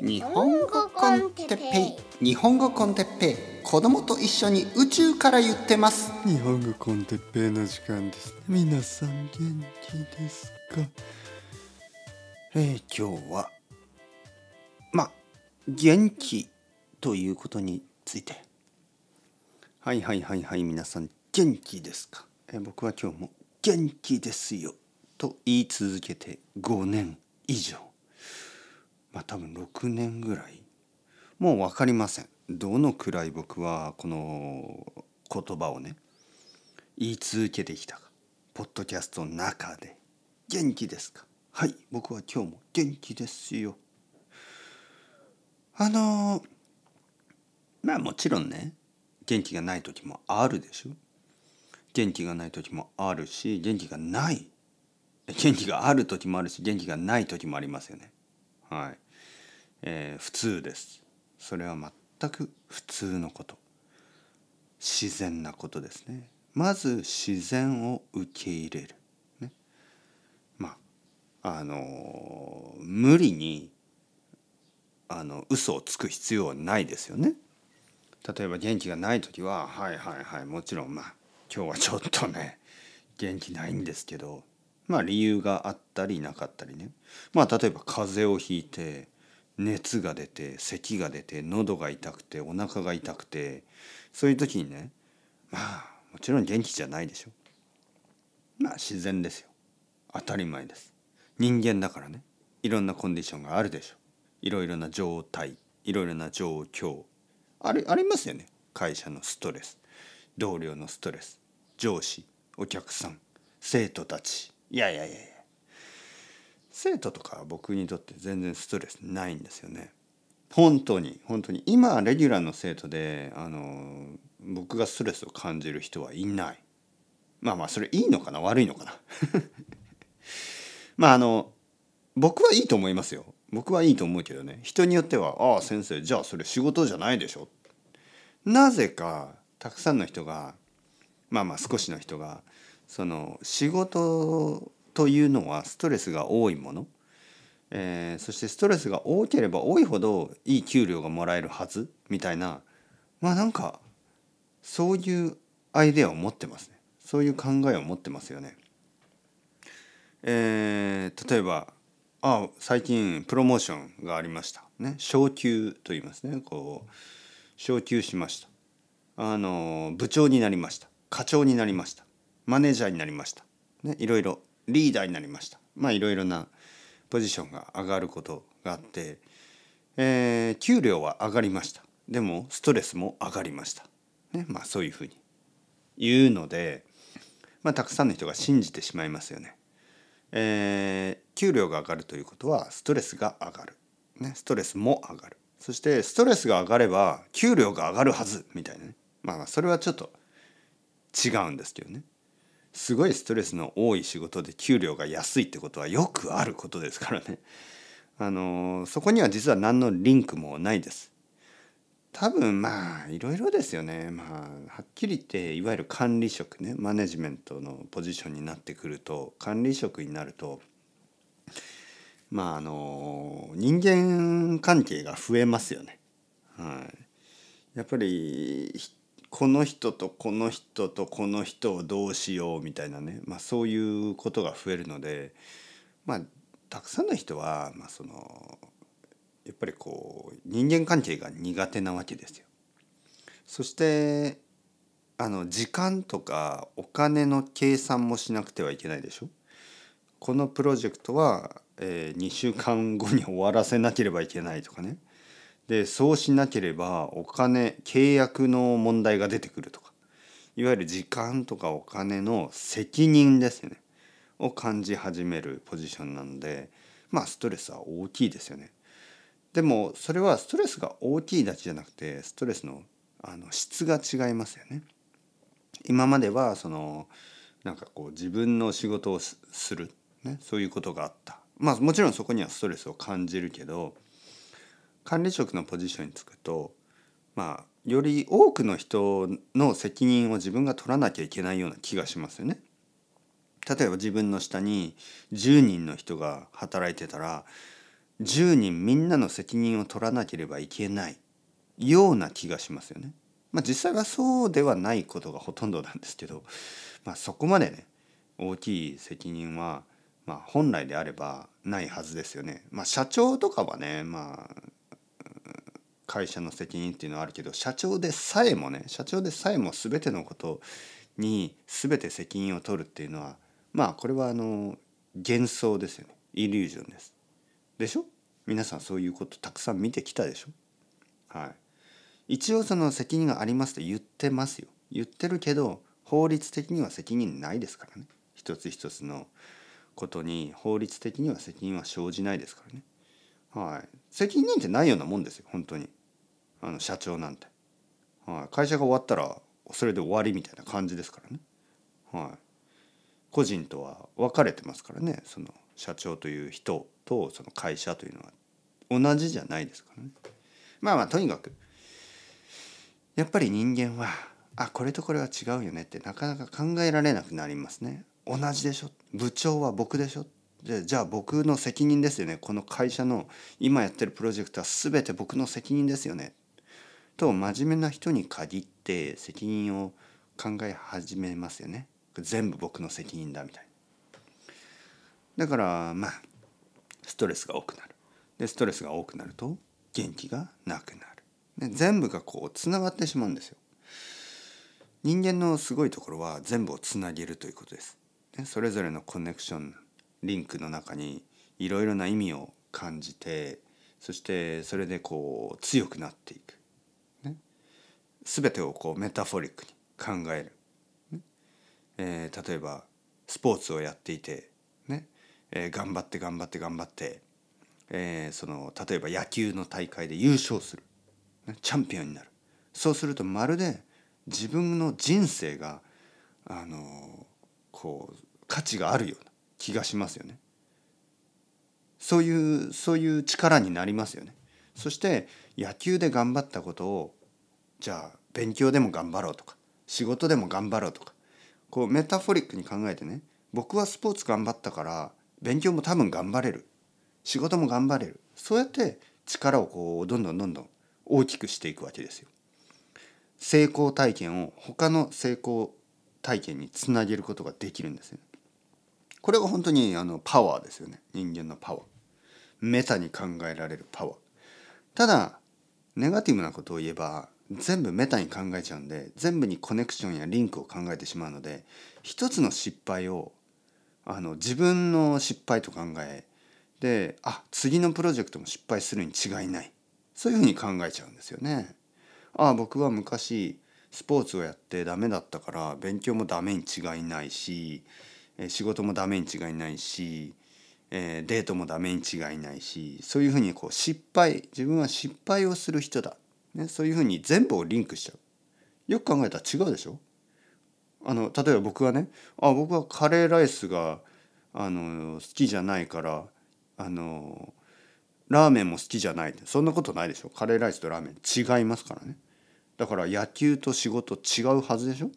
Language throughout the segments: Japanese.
日本語コンテッペイ。日本語コンテッペイ。子供と一緒に宇宙から言ってます。日本語コンテッペイの時間です。皆さん元気ですか？えー、今日はまあ元気ということについて。はいはいはいはい皆さん元気ですか、えー、僕は今日も元気ですよ。と言い続けて5年以上まあ多分6年ぐらい。もう分かりません。どのくらい僕はこの言葉をね言い続けてきたか。ポッドキャストの中で。元気ですか？はい僕は今日も元気ですよ。あのまあもちろんね元気がない時もあるでしょ。元気がない時もあるし元気がない。元気がある時もあるし元気がない時もありますよね。はい、えー、普通です。それは全く普通のこと。自然なことですね。まず自然を受け入れる、ね、まああの無理にあの嘘をつく必要はないですよね。例えば元気がない時ははいはいはいもちろんまあ今日はちょっとね元気ないんですけどまあ理由があったりなかったりね。まあ例えば風邪をひいて熱が出て咳が出て喉が痛くてお腹が痛くてそういう時にねまあもちろん元気じゃないでしょ。まあ自然ですよ。当たり前です。人間だからね。いろんなコンディションがあるでしょ。いろいろな状態いろいろな状況。あれありますよね。会社のストレス同僚のストレス上司お客さん生徒たち。いやいやいやいや。生徒とか僕にとって全然ストレスないんですよね。本当に本当に。今レギュラーの生徒であの僕がストレスを感じる人はいない。まあまあそれいいのかな悪いのかな。まああの僕はいいと思いますよ。僕はいいと思うけどね。人によっては「ああ先生じゃあそれ仕事じゃないでしょ」なぜかたくさんの人がまあまあ少しの人がその仕事というのはストレスが多いもの、えー、そしてストレスが多ければ多いほどいい給料がもらえるはずみたいな。まあなんかそういうアイデアを持ってますね。そういう考えを持ってますよね。えー、例えばあ最近プロモーションがありました。ね。昇給と言いますね。こう昇給しました。あの部長になりました。課長になりました。マネージャーになりました、ね、いろいろリーダーになりました。まあいろいろなポジションが上がることがあって、えー、給料は上がりました。でもストレスも上がりました、ね、まあそういうふうに言うので、まあ、たくさんの人が信じてしまいますよね。えー、給料が上がるということはストレスが上がる、ね、ストレスも上がる。そしてストレスが上がれば給料が上がるはずみたいなね。まあそれはちょっと違うんですけどね。すごいストレスの多い仕事で給料が安いってことはよくあることですからね。あのそこには実は何のリンクもないです。多分まあいろいろですよね。まあはっきり言っていわゆる管理職ね。マネジメントのポジションになってくると管理職になるとまああの人間関係が増えますよね。はい、やっぱりこの人とこの人とこの人をどうしようみたいなね、まあ、そういうことが増えるのでまあたくさんの人は、まあ、そのやっぱりこう人間関係が苦手なわけですよ。そしてあの時間とかお金の計算もしなくてはいけないでしょ。このプロジェクトは、えー、2週間後に終わらせなければいけないとかね。でそうしなければお金契約の問題が出てくるとかいわゆる時間とかお金の責任ですよねを感じ始めるポジションなのでまあストレスは大きいですよね。でもそれはストレスが大きいだけじゃなくてストレスのあの質が違いますよね。今まではそのなんかこう自分の仕事をする、ね、そういうことがあった。まあもちろんそこにはストレスを感じるけど管理職のポジションにつくとまあより多くの人の責任を自分が取らなきゃいけないような気がしますよね。例えば自分の下に10人の人が働いてたら10人みんなの責任を取らなければいけないような気がしますよね。まあ実際はそうではないことがほとんどなんですけど、まあ、そこまでね大きい責任は、まあ、本来であればないはずですよね。まあ、社長とかはね、まあ、会社の責任っていうのはあるけど社長でさえもね社長でさえも全てのことに全て責任を取るっていうのはまあこれはあの幻想ですよね。イリュージョンです。でしょ？皆さんそういうことたくさん見てきたでしょ？はい。一応その責任がありますと言ってますよ。言ってるけど法律的には責任ないですからね。一つ一つのことに法律的には責任は生じないですからね。はい。責任なんてないようなもんですよ本当に。あの社長なんて、はい、会社が終わったらそれで終わりみたいな感じですからね。はい。個人とは分かれてますからね。その社長という人とその会社というのは同じじゃないですからね。まあまあとにかくやっぱり人間はあこれとこれは違うよねってなかなか考えられなくなりますね。同じでしょ。部長は僕でしょ。でじゃあ僕の責任ですよね。この会社の今やってるプロジェクトは全て僕の責任ですよね。と真面目な人に限って責任を考え始めますよね。全部僕の責任だみたいな。だからまあストレスが多くなる。でストレスが多くなると元気がなくなる。で全部がこうつながってしまうんですよ。人間のすごいところは全部をつなげるということです。でそれぞれのコネクションリンクの中にいろいろな意味を感じてそしてそれでこう強くなっていく、全てをこうメタフォリックに考える、ね。えー、例えばスポーツをやっていて、ね。えー、頑張って頑張って頑張って、えー、その例えば野球の大会で優勝する、ね、チャンピオンになる。そうするとまるで自分の人生があのこう価値があるような気がしますよね。そういうそういう力になりますよね。そして野球で頑張ったことをじゃあ勉強でも頑張ろうとか仕事でも頑張ろうとかこうメタフォリックに考えてね僕はスポーツ頑張ったから勉強も多分頑張れる仕事も頑張れるそうやって力をこうどんどんどんどん大きくしていくわけですよ。成功体験を他の成功体験につなげることができるんですよ。これが本当にあのパワーですよね人間のパワー。メタに考えられるパワー。ただネガティブなことを言えば全部メタに考えちゃうんで全部にコネクションやリンクを考えてしまうので一つの失敗をあの自分の失敗と考えであ次のプロジェクトも失敗するに違いないそういうふうに考えちゃうんですよね。ああ僕は昔スポーツをやってダメだったから勉強もダメに違いないし仕事もダメに違いないしデートもダメに違いないしそういうふうにこう失敗自分は失敗をする人だ、ね、そういうふうに全部をリンクしちゃう。よく考えたら違うでしょ？あの例えば僕はねあ僕はカレーライスがあの好きじゃないからあのラーメンも好きじゃない。そんなことないでしょ？カレーライスとラーメン。違いますからね。だから野球と仕事違うはずでしょ？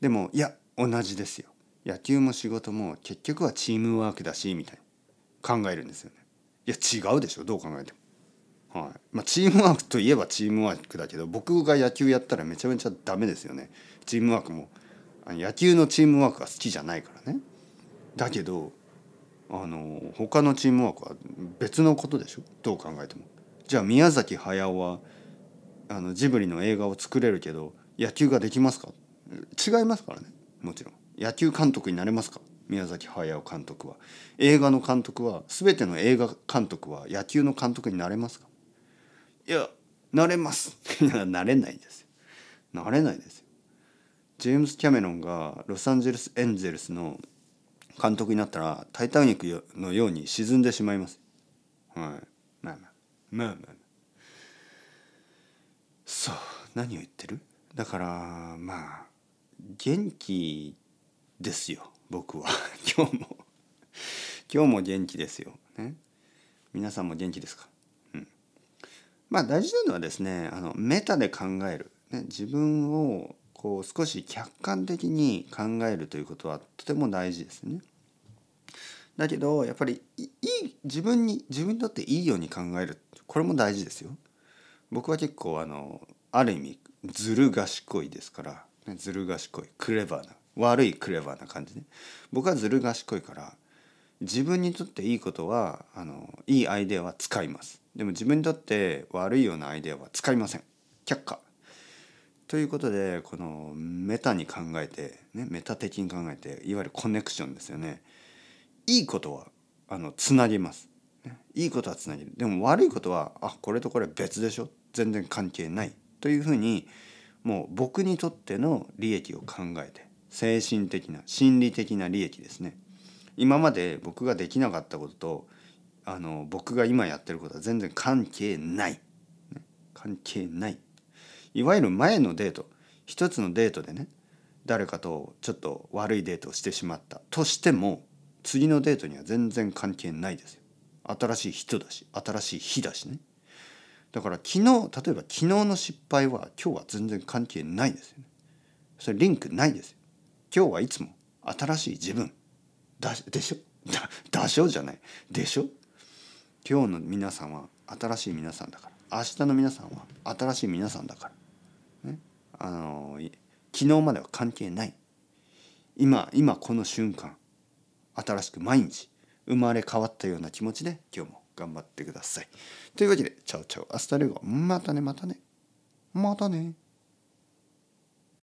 でもいや同じですよ。野球も仕事も結局はチームワークだしみたいな。考えるんですよね。いや違うでしょ？どう考えても。はい。まあチームワークといえばチームワークだけど僕が野球やったらめちゃめちゃダメですよね。チームワークも。野球のチームワークが好きじゃないからね。だけどあの他のチームワークは別のことでしょ？どう考えても。じゃあ宮崎駿はあのジブリの映画を作れるけど野球ができますか？違いますからね。もちろん。野球監督になれますか？宮崎駿監督は。映画の監督は全ての映画監督は野球の監督になれますか？いやなれます。なれないですよ。なれないですよ。ジェームス・キャメロンがロサンゼルス・エンゼルスの監督になったら「タイタニック」のように沈んでしまいます。はい、まあ。まあまあまあ。そう。何を言ってる？だからまあ元気ですよ。僕は。今日も。今日も元気ですよ。ね、皆さんも元気ですか、まあ大事なのはですねあのメタで考える、ね、自分をこう少し客観的に考えるということはとても大事ですね。だけどやっぱりいい自分に自分にとっていいように考えるこれも大事ですよ。僕は結構あのある意味ずる賢いですから、ね、ずる賢いクレバーな悪いクレバーな感じね僕はずる賢いから自分にとっていいことはあのいいアイデアは使いますでも自分にとって悪いようなアイデアは使いません。却下。ということでこのメタに考えて、ね、メタ的に考えていわゆるコネクションですよね。いいことはあのつなげます、ね、いいことはつなげる。でも悪いことはあこれとこれ別でしょ。全然関係ない。というふうにもう僕にとっての利益を考えて精神的な心理的な利益ですね。今まで僕ができなかったこととあの僕が今やってることは全然関係ない、ね、関係ない。いわゆる前のデート一つのデートでね誰かとちょっと悪いデートをしてしまった。としても次のデートには全然関係ないですよ。新しい人だし新しい日だしね。だから昨日例えば昨日の失敗は今日は全然関係ないですよね。それリンクないですよ。今日はいつも新しい自分だでしょ？だ だしょじゃない。でしょ？今日の皆さんは新しい皆さんだから。明日の皆さんは新しい皆さんだから、ね、あの昨日までは関係ない。今今この瞬間新しく毎日生まれ変わったような気持ちで今日も頑張ってください。というわけで、 ciao ciao、hasta luego、またね、またね、またね。